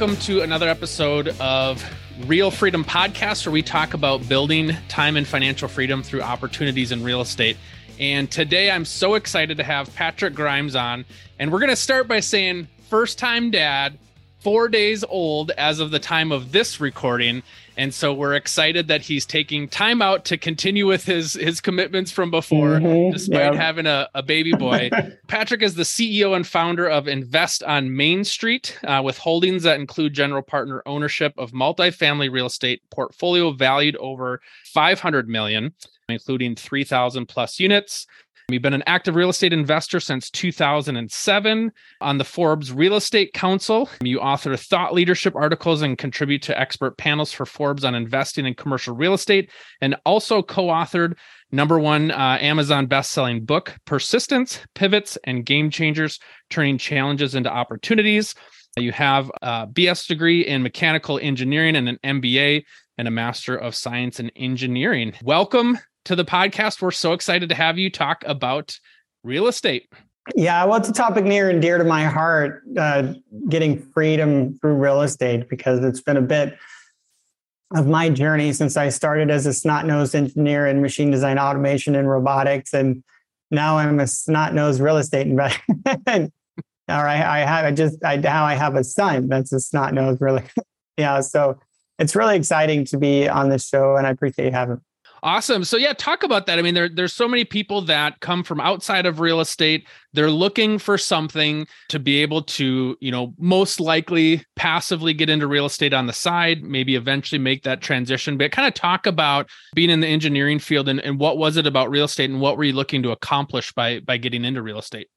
Welcome to another episode of Real Freedom Podcast, where we talk about building time and financial freedom through opportunities in real estate. And today I'm so excited to have Patrick Grimes on. And we're going to start by saying, first time dad, four days old as of the time of this recording. And so we're excited that he's taking time out to continue with his his commitments from before, mm-hmm, despite having a, a baby boy. Patrick is the CEO and founder of Invest on Main Street, uh, with holdings that include general partner ownership of multifamily real estate portfolio valued over 500 million, including 3,000 plus units. You've been an active real estate investor since 2007 on the Forbes Real Estate Council. You author thought leadership articles and contribute to expert panels for Forbes on investing in commercial real estate, and also co authored number one uh, Amazon best-selling book, Persistence, Pivots, and Game Changers, Turning Challenges into Opportunities. You have a BS degree in mechanical engineering and an MBA and a Master of Science in Engineering. Welcome to the podcast. We're so excited to have you talk about real estate. Yeah, well, it's a topic near and dear to my heart, uh, getting freedom through real estate, because it's been a bit of my journey since I started as a snot nosed engineer in machine design, automation, and robotics. And now I'm a snot nosed real estate investor. or I, I have I just I now I have a son that's a snot nosed really. yeah. So it's really exciting to be on this show and I appreciate you having. Awesome. So yeah, talk about that. I mean, there, there's so many people that come from outside of real estate. They're looking for something to be able to, you know, most likely passively get into real estate on the side, maybe eventually make that transition. But kind of talk about being in the engineering field and, and what was it about real estate and what were you looking to accomplish by by getting into real estate?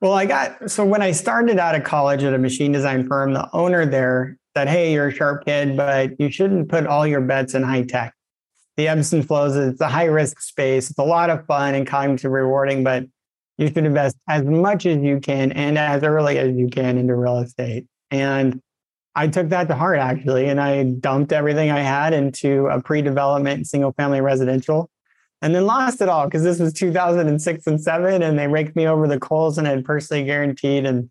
Well, I got so when I started out of college at a machine design firm, the owner there said, Hey, you're a sharp kid, but you shouldn't put all your bets in high tech the ebbs and flows. It's a high risk space. It's a lot of fun and cognitive rewarding, but you should invest as much as you can and as early as you can into real estate. And I took that to heart actually, and I dumped everything I had into a pre-development single family residential, and then lost it all because this was 2006 and seven, and they raked me over the coals, and had personally guaranteed and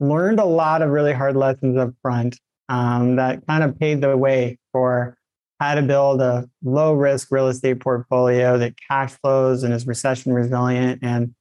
learned a lot of really hard lessons up front um, that kind of paved the way for how to build a low risk real estate portfolio that cash flows and is recession resilient and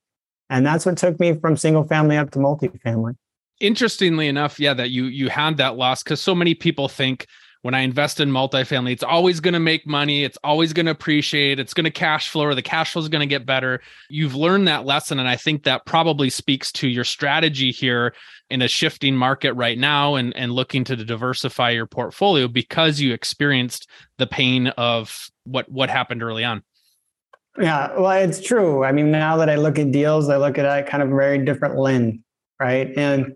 and that's what took me from single family up to multifamily interestingly enough yeah that you you had that loss because so many people think when I invest in multifamily, it's always going to make money. It's always going to appreciate. It's going to cash flow, or the cash flow is going to get better. You've learned that lesson. And I think that probably speaks to your strategy here in a shifting market right now and, and looking to diversify your portfolio because you experienced the pain of what what happened early on. Yeah, well, it's true. I mean, now that I look at deals, I look at it kind of very different lens, right? And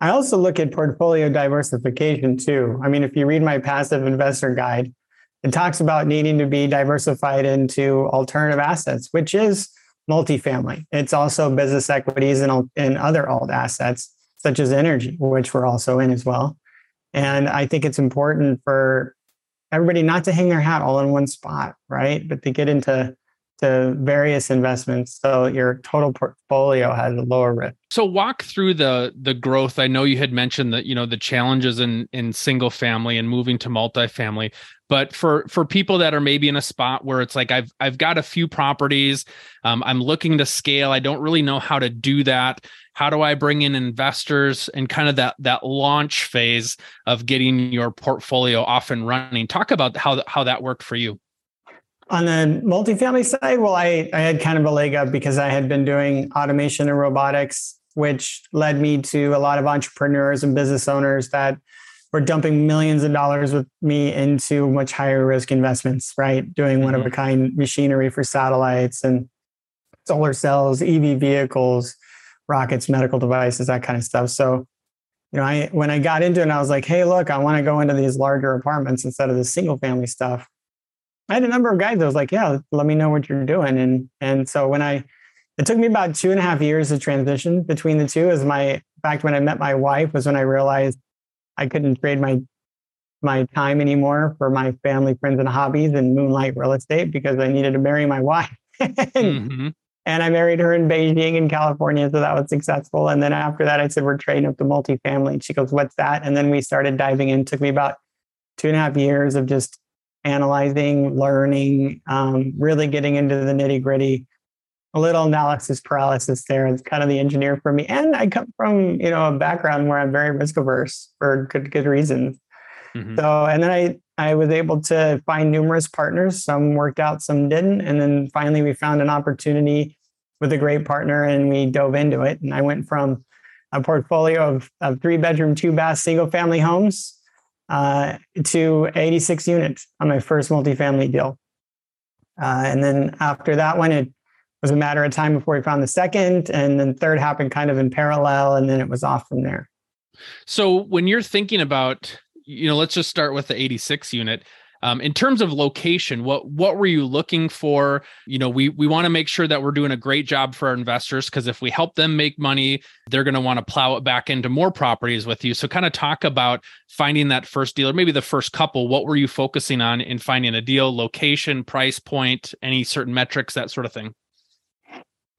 I also look at portfolio diversification too. I mean, if you read my passive investor guide, it talks about needing to be diversified into alternative assets, which is multifamily. It's also business equities and, and other alt assets, such as energy, which we're also in as well. And I think it's important for everybody not to hang their hat all in one spot, right? But to get into to various investments so your total portfolio has a lower risk. So walk through the the growth. I know you had mentioned that you know the challenges in in single family and moving to multifamily but for for people that are maybe in a spot where it's like i've i've got a few properties um, i'm looking to scale i don't really know how to do that. How do i bring in investors and kind of that that launch phase of getting your portfolio off and running? Talk about how how that worked for you on the multifamily side, well, I, I had kind of a leg up because I had been doing automation and robotics, which led me to a lot of entrepreneurs and business owners that were dumping millions of dollars with me into much higher risk investments, right? Doing one of a mm-hmm. kind machinery for satellites and solar cells, EV vehicles, rockets, medical devices, that kind of stuff. So, you know, I when I got into it, I was like, hey, look, I want to go into these larger apartments instead of the single family stuff. I had a number of guys that was like, yeah, let me know what you're doing. And and so when I it took me about two and a half years to transition between the two as my fact when I met my wife was when I realized I couldn't trade my my time anymore for my family, friends, and hobbies and moonlight real estate because I needed to marry my wife. and, mm-hmm. And I married her in Beijing in California. So that was successful. And then after that, I said, we're trading up to multifamily. And she goes, what's that? And then we started diving in. It took me about two and a half years of just analyzing, learning, um, really getting into the nitty gritty. A little analysis paralysis there. It's kind of the engineer for me. And I come from, you know, a background where I'm very risk averse for good, good reasons. Mm-hmm. So, and then I, I was able to find numerous partners. Some worked out, some didn't. And then finally we found an opportunity with a great partner and we dove into it. And I went from a portfolio of, of three bedroom, two bath, single family homes uh, to 86 units on my first multifamily deal. Uh, and then after that one, it was a matter of time before we found the second. And then third happened kind of in parallel. And then it was off from there. So when you're thinking about, you know, let's just start with the 86 unit. Um, in terms of location, what what were you looking for? You know, we we want to make sure that we're doing a great job for our investors because if we help them make money, they're going to want to plow it back into more properties with you. So, kind of talk about finding that first deal, or maybe the first couple. What were you focusing on in finding a deal? Location, price point, any certain metrics, that sort of thing.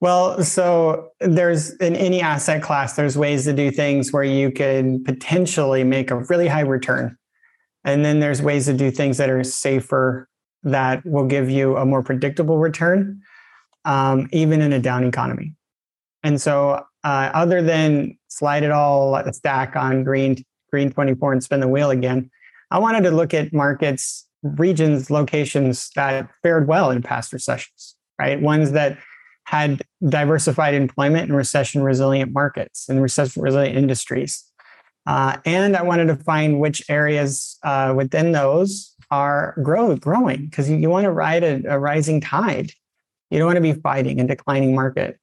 Well, so there's in any asset class, there's ways to do things where you can potentially make a really high return. And then there's ways to do things that are safer that will give you a more predictable return, um, even in a down economy. And so, uh, other than slide it all stack on green green 24 and spin the wheel again, I wanted to look at markets, regions, locations that fared well in past recessions, right? Ones that had diversified employment and recession resilient markets and recession resilient industries. Uh, and I wanted to find which areas uh, within those are grow, growing because you, you want to ride a, a, rising tide. You don't want to be fighting a declining market.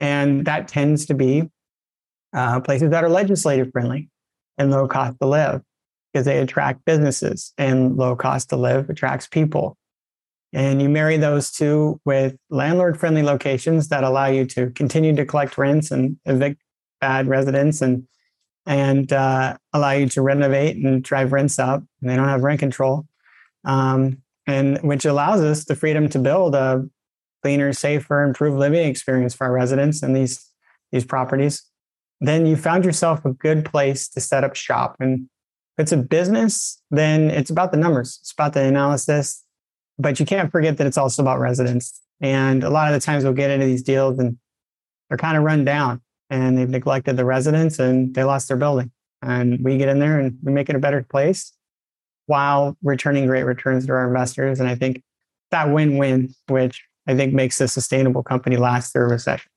And that tends to be uh, places that are legislative friendly and low cost to live because they attract businesses and low cost to live attracts people. And you marry those two with landlord friendly locations that allow you to continue to collect rents and evict bad residents and and uh, allow you to renovate and drive rents up. And they don't have rent control, um, and which allows us the freedom to build a cleaner, safer, improved living experience for our residents in these these properties. Then you found yourself a good place to set up shop. And if it's a business, then it's about the numbers. It's about the analysis. But you can't forget that it's also about residents. And a lot of the times we'll get into these deals and they're kind of run down and they've neglected the residents and they lost their building. And we get in there and we make it a better place while returning great returns to our investors. And I think that win win, which I think makes a sustainable company last through a recession.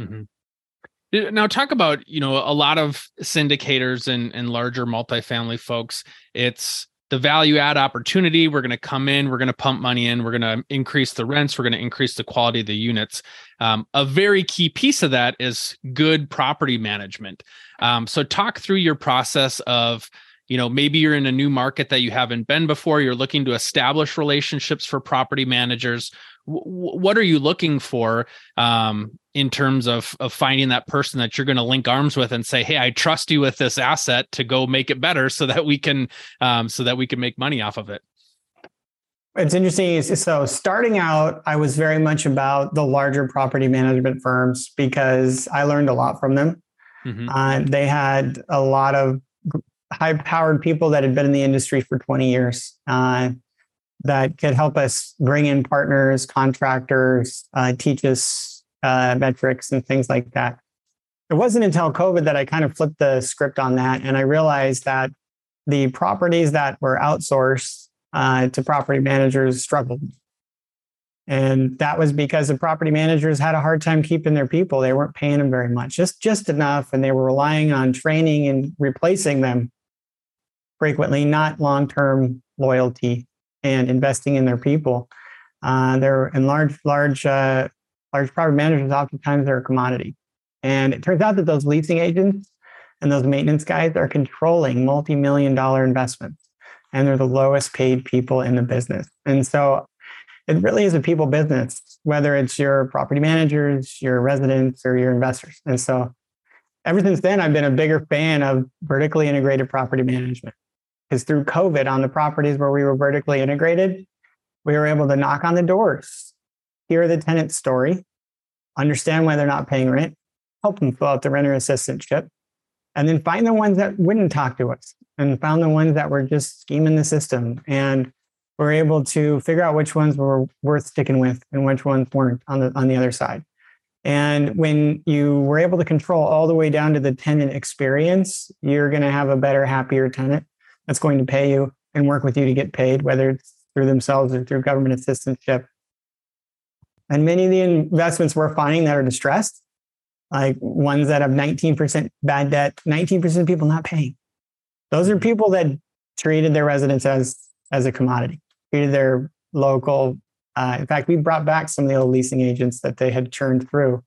Mm-hmm. Now, talk about you know a lot of syndicators and and larger multifamily folks. It's the value add opportunity. We're going to come in, we're going to pump money in, we're going to increase the rents, we're going to increase the quality of the units. Um, a very key piece of that is good property management. Um, so, talk through your process of you know maybe you're in a new market that you haven't been before you're looking to establish relationships for property managers what are you looking for um, in terms of of finding that person that you're going to link arms with and say hey i trust you with this asset to go make it better so that we can um, so that we can make money off of it it's interesting so starting out i was very much about the larger property management firms because i learned a lot from them. Mm-hmm. uh, they had a lot of high powered people that had been in the industry for 20 years. Uh, that could help us bring in partners, contractors, uh, teach us uh, metrics and things like that. It wasn't until COVID that I kind of flipped the script on that. And I realized that the properties that were outsourced uh, to property managers struggled. And that was because the property managers had a hard time keeping their people. They weren't paying them very much, just, just enough. And they were relying on training and replacing them frequently, not long term loyalty and investing in their people. Uh, they're in large, large, uh, large property managers. Oftentimes, they're a commodity, and it turns out that those leasing agents and those maintenance guys are controlling multi-million dollar investments, and they're the lowest paid people in the business. And so, it really is a people business, whether it's your property managers, your residents, or your investors. And so, ever since then, I've been a bigger fan of vertically integrated property management because through COVID on the properties where we were vertically integrated, we were able to knock on the doors, hear the tenant's story, understand why they're not paying rent, help them fill out the renter assistance assistantship, and then find the ones that wouldn't talk to us and found the ones that were just scheming the system. And we're able to figure out which ones were worth sticking with and which ones weren't on the on the other side. And when you were able to control all the way down to the tenant experience, you're going to have a better, happier tenant that's going to pay you and work with you to get paid, whether it's through themselves or through government assistantship. And many of the investments we're finding that are distressed, like ones that have 19% bad debt, 19% of people not paying. Those are people that treated their residents as, as a commodity, treated their local. Uh, in fact, we brought back some of the old leasing agents that they had churned through.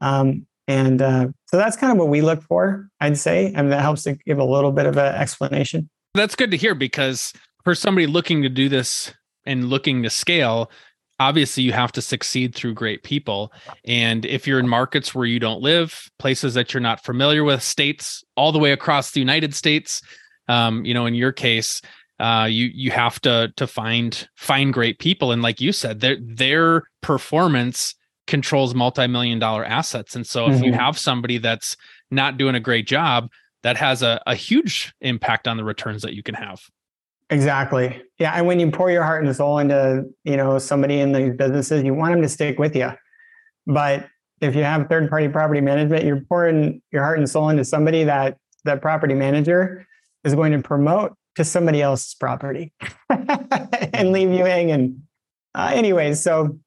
Um, and uh, so that's kind of what we look for, I'd say. and that helps to give a little bit of an explanation. That's good to hear because for somebody looking to do this and looking to scale, obviously you have to succeed through great people. And if you're in markets where you don't live, places that you're not familiar with, states all the way across the United States, um, you know, in your case, uh, you you have to to find find great people. And like you said, their their performance controls multi-million dollar assets. And so if mm-hmm. you have somebody that's not doing a great job, that has a, a huge impact on the returns that you can have. Exactly. Yeah. And when you pour your heart and soul into, you know, somebody in these businesses, you want them to stick with you. But if you have third party property management, you're pouring your heart and soul into somebody that that property manager is going to promote to somebody else's property and leave you hanging. Uh, anyways, so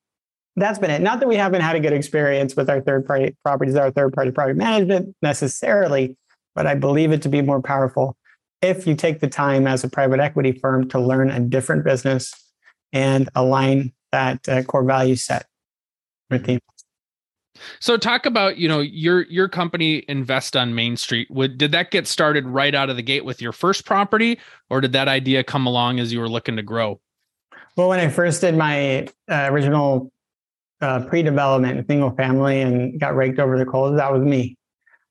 that's been it. Not that we haven't had a good experience with our third party properties, our third party property management necessarily, but I believe it to be more powerful if you take the time as a private equity firm to learn a different business and align that uh, core value set with the so talk about you know your your company invest on main street. Would did that get started right out of the gate with your first property or did that idea come along as you were looking to grow? Well when i first did my uh, original uh, pre-development single family and got raked over the coals that was me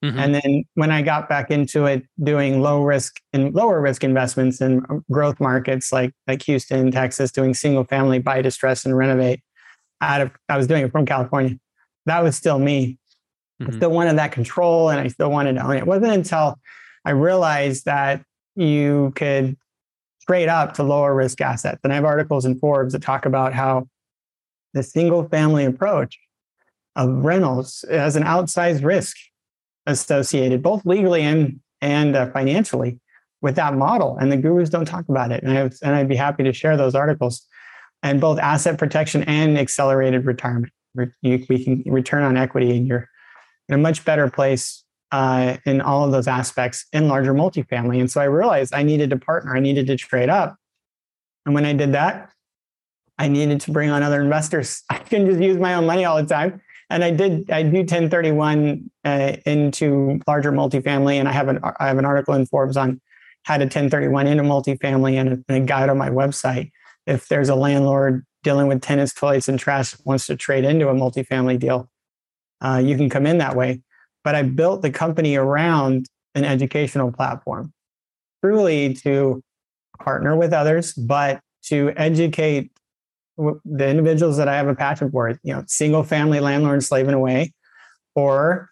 Mm-hmm. And then when I got back into it, doing low risk and lower risk investments in growth markets like like Houston, Texas, doing single family buy, distress, and renovate. Out of I was doing it from California. That was still me. Mm-hmm. I still wanted that control, and I still wanted to own it. It wasn't until I realized that you could trade up to lower risk assets. And I have articles in Forbes that talk about how the single family approach of rentals has an outsized risk associated, both legally and and uh, financially, with that model. And the gurus don't talk about it. And I and I'd be happy to share those articles. And both asset protection and accelerated retirement, you, we can return on equity, and you're in a much better place uh, in all of those aspects in larger multifamily. And so I realized I needed to partner. I needed to trade up. And when I did that, I needed to bring on other investors. I couldn't just use my own money all the time and I did I do 1031 uh, into larger multifamily, and I have an I have an article in Forbes on how to 1031 into multifamily and a, and a guide on my website. If there's a landlord dealing with tenants, toilets, and trash wants to trade into a multifamily deal, uh, you can come in that way. But I built the company around an educational platform, truly to partner with others, but to educate the individuals that I have a passion for, you know, single family landlords slaving away, or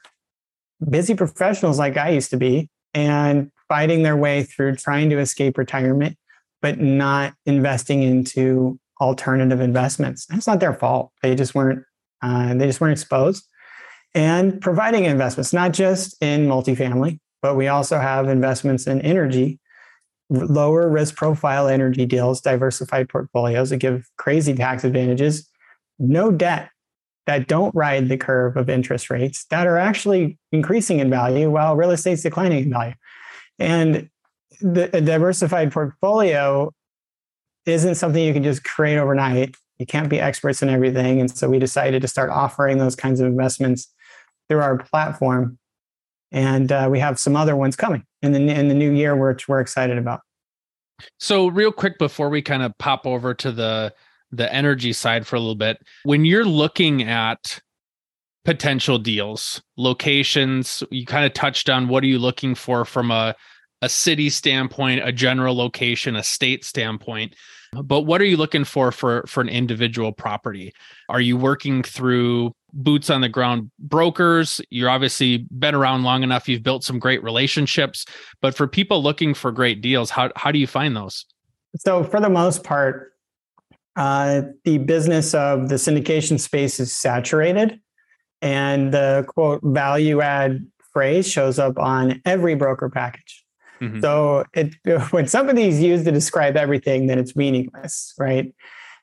busy professionals like I used to be, and fighting their way through trying to escape retirement, but not investing into alternative investments. That's not their fault. They just weren't. Uh, they just weren't exposed. And providing investments, not just in multifamily, but we also have investments in energy lower risk profile energy deals, diversified portfolios that give crazy tax advantages, no debt that don't ride the curve of interest rates that are actually increasing in value while real estate's declining in value. And the, a diversified portfolio isn't something you can just create overnight. You can't be experts in everything. And so we decided to start offering those kinds of investments through our platform and uh, we have some other ones coming in the in the new year, which we're excited about. So, real quick before we kind of pop over to the the energy side for a little bit, when you're looking at potential deals, locations, you kind of touched on what are you looking for from a a city standpoint, a general location, a state standpoint. But what are you looking for for for an individual property? Are you working through boots on the ground brokers. You're obviously been around long enough. You've built some great relationships. But for people looking for great deals, how, how do you find those? So, for the most part, uh, the business of the syndication space is saturated. And the quote value add phrase shows up on every broker package. Mm-hmm. So it, when somebody's used to describe everything, then it's meaningless, right?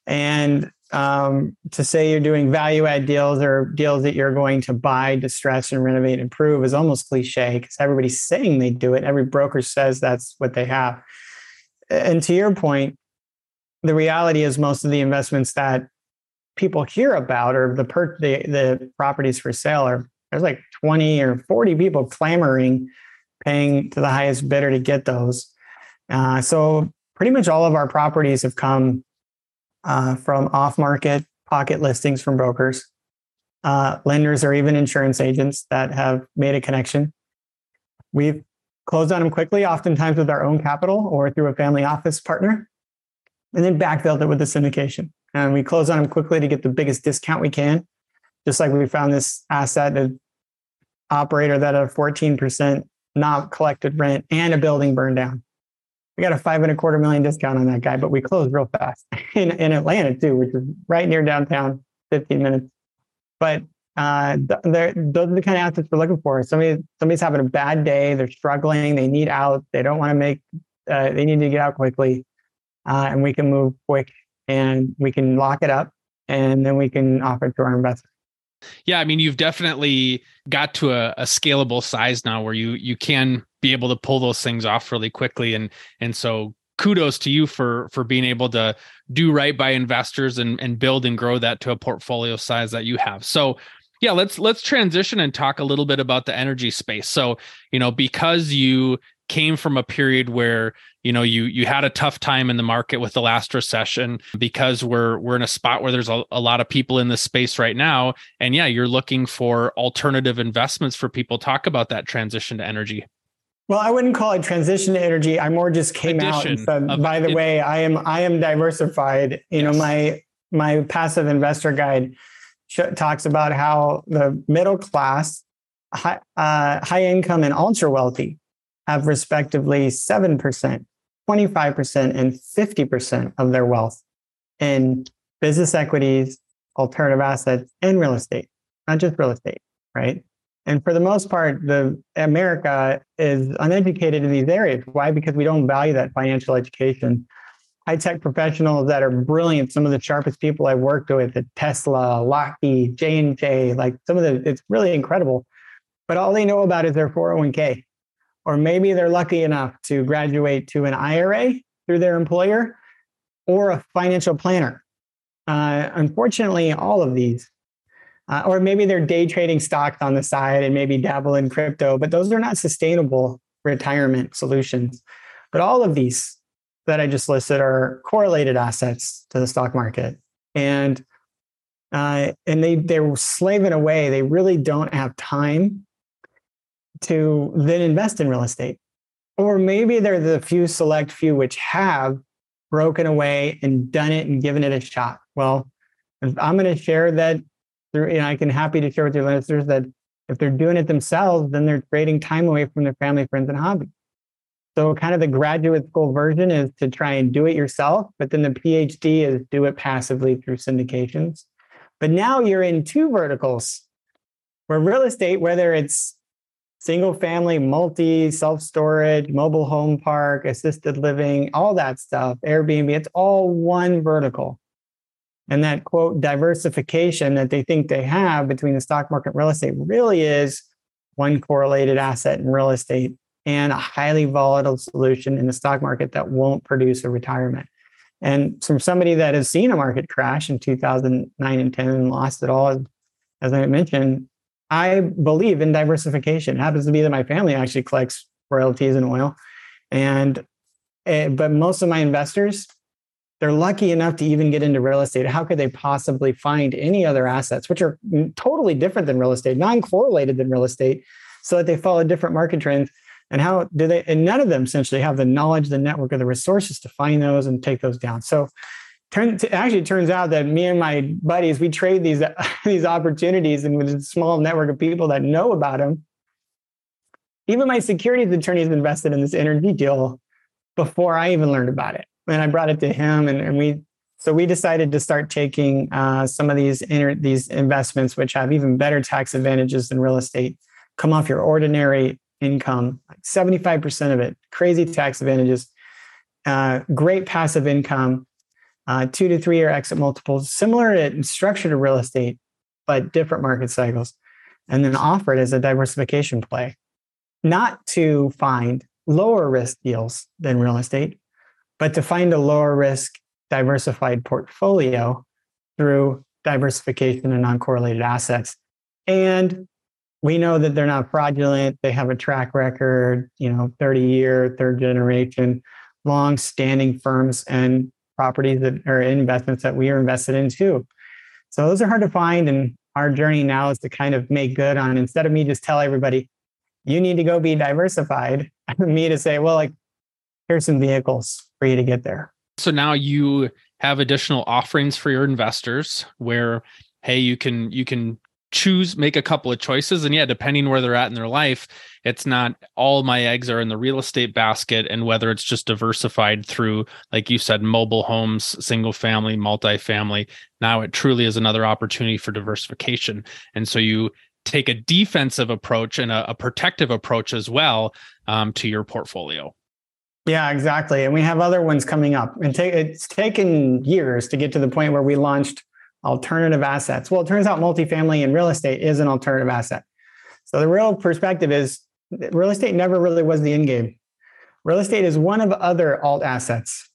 And um, to say you're doing value add deals or deals that you're going to buy, distress, and renovate, improve is almost cliche because everybody's saying they do it. Every broker says that's what they have. And to your point, the reality is most of the investments that people hear about or the per- the, the properties for sale are there's like 20 or 40 people clamoring paying to the highest bidder to get those uh, so pretty much all of our properties have come uh, from off market pocket listings from brokers uh, lenders or even insurance agents that have made a connection we've closed on them quickly oftentimes with our own capital or through a family office partner and then backfilled it with the syndication. And we close on them quickly to get the biggest discount we can. Just like we found this asset, an operator that had a 14% not collected rent and a building burned down. We got a five and a quarter million discount on that guy, but we closed real fast in, in Atlanta too, which is right near downtown, 15 minutes. But uh, those are the kind of assets we're looking for. Somebody, somebody's having a bad day, they're struggling, they need out, they don't want to make, uh, they need to get out quickly uh, and we can move quick and we can lock it up and then we can offer it to our investors. Yeah, I mean, you've definitely got to a, a, scalable size now where you you can be able to pull those things off really quickly, and and so kudos to you for for being able to do right by investors and and build and grow that to a portfolio size that you have. So yeah, let's let's transition and talk a little bit about the energy space. So you know, because you came from a period where you know you you had a tough time in the market with the last recession because we're we're in a spot where there's a, a lot of people in this space right now and yeah you're looking for alternative investments for people talk about that transition to energy well, I wouldn't call it transition to energy. I more just came out and said, by the it, way, I am I am diversified. You yes. know, my my passive investor guide sh- talks about how the middle class, high, uh, high income, and ultra wealthy have respectively 7%, 25%, and 50% of their wealth in business equities, alternative assets, and real estate, not just real estate, right? And for the most part, the America is uneducated in these areas. Why? Because we don't value that financial education. High tech professionals that are brilliant, some of the sharpest people I've worked with at Tesla, Lockheed, J and J, like some of the, it's really incredible. But all they know about is their 401k or maybe they're lucky enough to graduate to an IRA through their employer or a financial planner. Uh, unfortunately, all of these, uh, or maybe they're day trading stocks on the side and maybe dabble in crypto, but those are not sustainable retirement solutions. But all of these that I just listed are correlated assets to the stock market. And uh, and they they're slaving away. They really don't have time to then invest in real estate. Or maybe they're the few select few which have broken away and done it and given it a shot. Well, I'm going to share that through, and I can happy to share with your listeners that if they're doing it themselves, then they're trading time away from their family, friends, and hobbies. So, kind of the graduate school version is to try and do it yourself, but then the PhD is do it passively through syndications. But now you're in two verticals where real estate, whether it's single family, multi, self storage, mobile home park, assisted living, all that stuff, Airbnb, it's all one vertical. And that quote diversification that they think they have between the stock market and real estate really is one correlated asset in real estate and a highly volatile solution in the stock market that won't produce a retirement. And from somebody that has seen a market crash in 2009 and 10 and lost it all, as I mentioned, I believe in diversification. It happens to be that my family actually collects royalties and oil, and uh, but most of my investors, they're lucky enough to even get into real estate. How could they possibly find any other assets which are totally different than real estate, non-correlated than real estate, so that they follow different market trends? And how do they? And none of them essentially have the knowledge, the network, or the resources to find those and take those down. So turn, it actually turns out that me and my buddies we trade these these opportunities and with a small network of people that know about them even my securities attorney attorneys invested in this energy deal before i even learned about it and i brought it to him and, and we so we decided to start taking uh, some of these inter, these investments which have even better tax advantages than real estate come off your ordinary income like 75% of it crazy tax advantages uh, great passive income uh, two to three year exit multiples, similar in structure to real estate, but different market cycles, and then offer it as a diversification play, not to find lower risk deals than real estate, but to find a lower risk diversified portfolio through diversification and non-correlated assets. And we know that they're not fraudulent. They have a track record, you know, 30 year, third generation, long standing firms. And properties that are investments that we are invested in too. So those are hard to find. And our journey now is to kind of make good on instead of me just tell everybody, you need to go be diversified, me to say, well, like, here's some vehicles for you to get there. So now you have additional offerings for your investors where hey you can you can choose make a couple of choices. And yeah depending where they're at in their life it's not all my eggs are in the real estate basket. And whether it's just diversified through like you said mobile homes single family multifamily now it truly is another opportunity for diversification. And so you take a defensive approach and a, a protective approach as well um, to your portfolio yeah exactly and we have other ones coming up and ta- it's taken years to get to the point where we launched alternative assets. Well, it turns out multifamily and real estate is an alternative asset. So the real perspective is real estate never really was the end game. Real estate is one of other alt assets,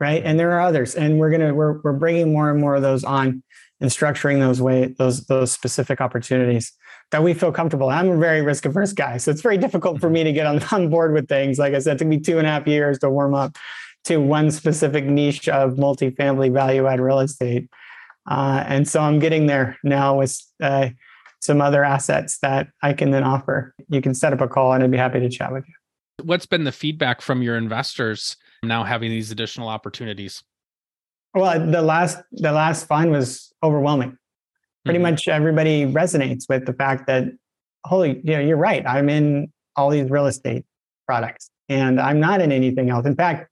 right? And there are others, and we're gonna we're we're bringing more and more of those on and structuring those way those those specific opportunities that we feel comfortable. I'm a very risk averse guy, so it's very difficult for me to get on, on board with things. Like I said, it took me two and a half years to warm up to one specific niche of multifamily value add real estate. Uh, and so I'm getting there now with uh, some other assets that I can then offer. You can set up a call and I'd be happy to chat with you. What's been the feedback from your investors now having these additional opportunities? Well, the last the last find was overwhelming. Pretty mm-hmm. much everybody resonates with the fact that holy, you know, you're right. I'm in all these real estate products and I'm not in anything else. In fact,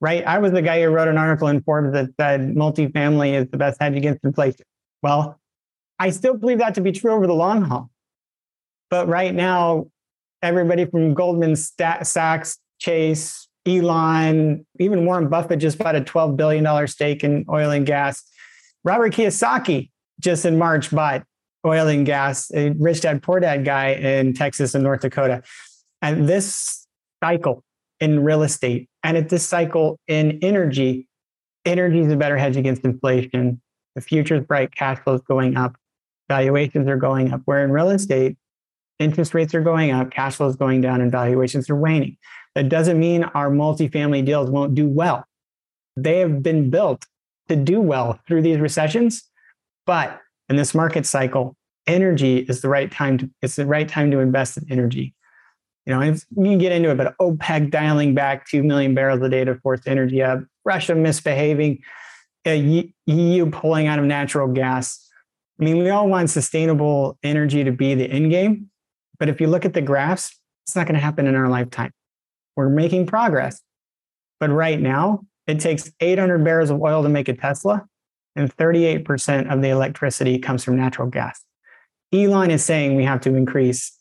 right? I was the guy who wrote an article in Forbes that said multifamily is the best hedge against inflation. Well, I still believe that to be true over the long haul. But right now, everybody from Goldman Sachs, Chase, Elon, even Warren Buffett just bought a $12 billion stake in oil and gas. Robert Kiyosaki just in March bought oil and gas, a rich dad, poor dad guy in Texas and North Dakota. And this cycle in real estate and at this cycle in energy, energy is a better hedge against inflation. The future is bright, cash flow is going up, valuations are going up. Where in real estate, interest rates are going up, cash flow is going down, and valuations are waning. That doesn't mean our multifamily deals won't do well. They have been built to do well through these recessions, but in this market cycle, energy is the right time to it's the right time to invest in energy. You know, you can get into it, but OPEC dialing back 2 million barrels a day to force energy up, Russia misbehaving, EU pulling out of natural gas. I mean, we all want sustainable energy to be the end game. But if you look at the graphs, it's not going to happen in our lifetime. We're making progress. But right now, it takes 800 barrels of oil to make a Tesla, and 38% of the electricity comes from natural gas. Elon is saying we have to increase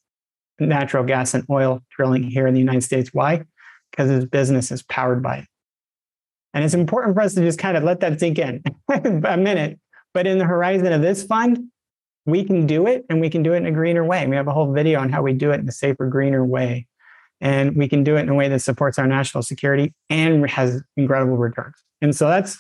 natural gas and oil drilling here in the United States. Why? Because his business is powered by it. And it's important for us to just kind of let that sink in a minute. But in the horizon of this fund, we can do it and we can do it in a greener way. We have a whole video on how we do it in a safer, greener way. And we can do it in a way that supports our national security and has incredible returns. And so that's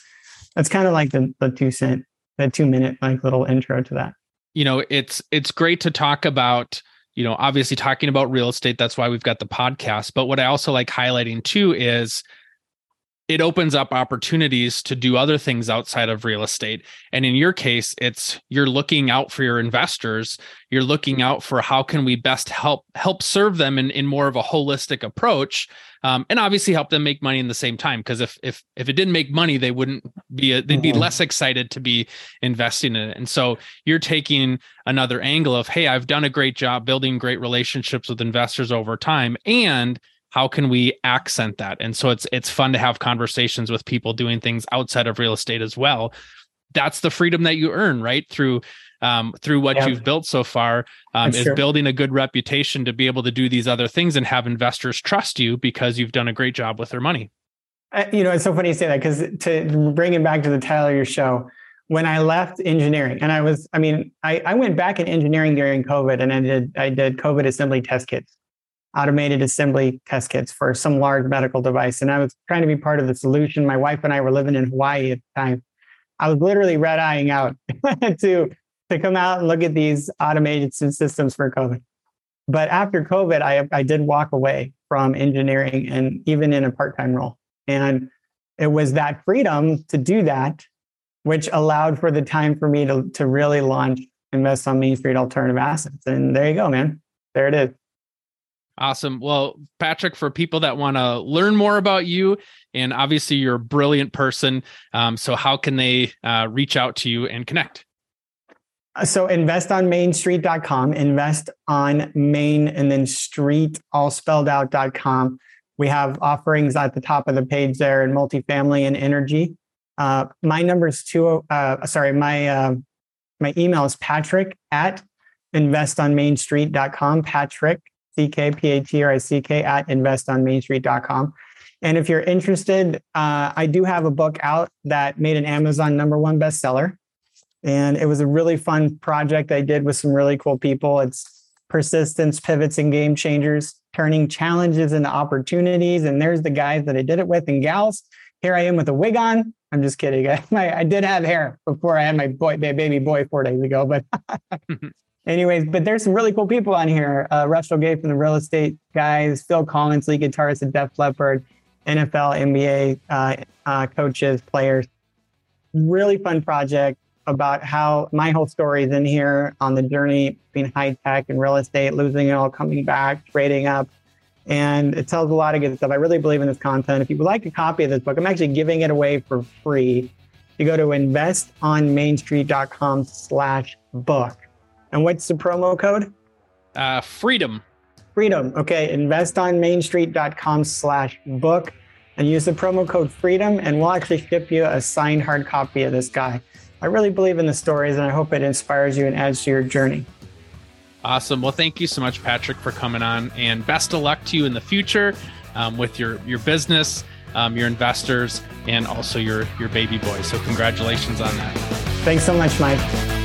that's kind of like the, the two cent, the two minute like little intro to that. You know, it's it's great to talk about you know, obviously talking about real estate. That's why we've got the podcast. But what I also like highlighting too is it opens up opportunities to do other things outside of real estate. And in your case, it's you're looking out for your investors. You're looking out for how can we best help help serve them in, in more of a holistic approach, um, and obviously help them make money in the same time. Because if if if it didn't make money, they wouldn't be a, they'd be mm-hmm. less excited to be investing in it. And so you're taking another angle of hey, I've done a great job building great relationships with investors over time, and how can we accent that? And so it's it's fun to have conversations with people doing things outside of real estate as well. That's the freedom that you earn right? Through um, through what yeah. you've built so far um, is true. building a good reputation to be able to do these other things and have investors trust you because you've done a great job with their money. Uh, you know it's so funny you say that because to bring it back to the title of your show when I left engineering, and I was, I mean, I, I went back in engineering during COVID, and I did I did COVID assembly test kits, automated assembly test kits for some large medical device. And I was trying to be part of the solution. My wife and I were living in Hawaii at the time. I was literally red eyeing out to, to come out and look at these automated systems for COVID. But after COVID, I, I did walk away from engineering and even in a part time role. And it was that freedom to do that, which allowed for the time for me to, to really launch Invest on Main Street Alternative Assets. And there you go, man. There it is. Awesome. Well, Patrick, for people that want to learn more about you, and obviously you're a brilliant person. Um, so, how can they uh, reach out to you and connect? Uh, so, investonmainstreet.com, invest on main and then street all spelled out.com. We have offerings at the top of the page there in multifamily and energy. Uh, my number is two, uh, sorry, my, uh, my email is patrick at investonmainstreet.com. Patrick C-K, P-A-T-R-I-C-K at investonmainstreet.com. And if you're interested, uh, I do have a book out that made an Amazon number one bestseller. And it was a really fun project I did with some really cool people. It's persistence, pivots, and game changers, turning challenges into opportunities. And there's the guys that I did it with and gals. Here I am with a wig on. I'm just kidding. I, I did have hair before I had my boy, baby boy four days ago, but anyways, but there's some really cool people on here. Uh, Russell Gray from the real estate guys, Phil Collen, lead guitarist at Def Leppard, NFL, NBA uh, uh, coaches, players. Really fun project about how my whole story is in here on the journey between high tech and real estate, losing it all, coming back, trading up. And it tells a lot of good stuff. I really believe in this content. If you would like a copy of this book, I'm actually giving it away for free. You go to investonmainstreet.com slash book. And what's the promo code? Uh, freedom. Freedom. Okay. Investonmainstreet.com slash book and use the promo code freedom and we'll actually ship you a signed hard copy of this guy. I really believe in the stories and I hope it inspires you and adds to your journey. Awesome. Well, thank you so much, Patrick, for coming on and best of luck to you in the future um, with your, your business, um, your investors, and also your, your baby boy. So congratulations on that. Thanks so much, Mike.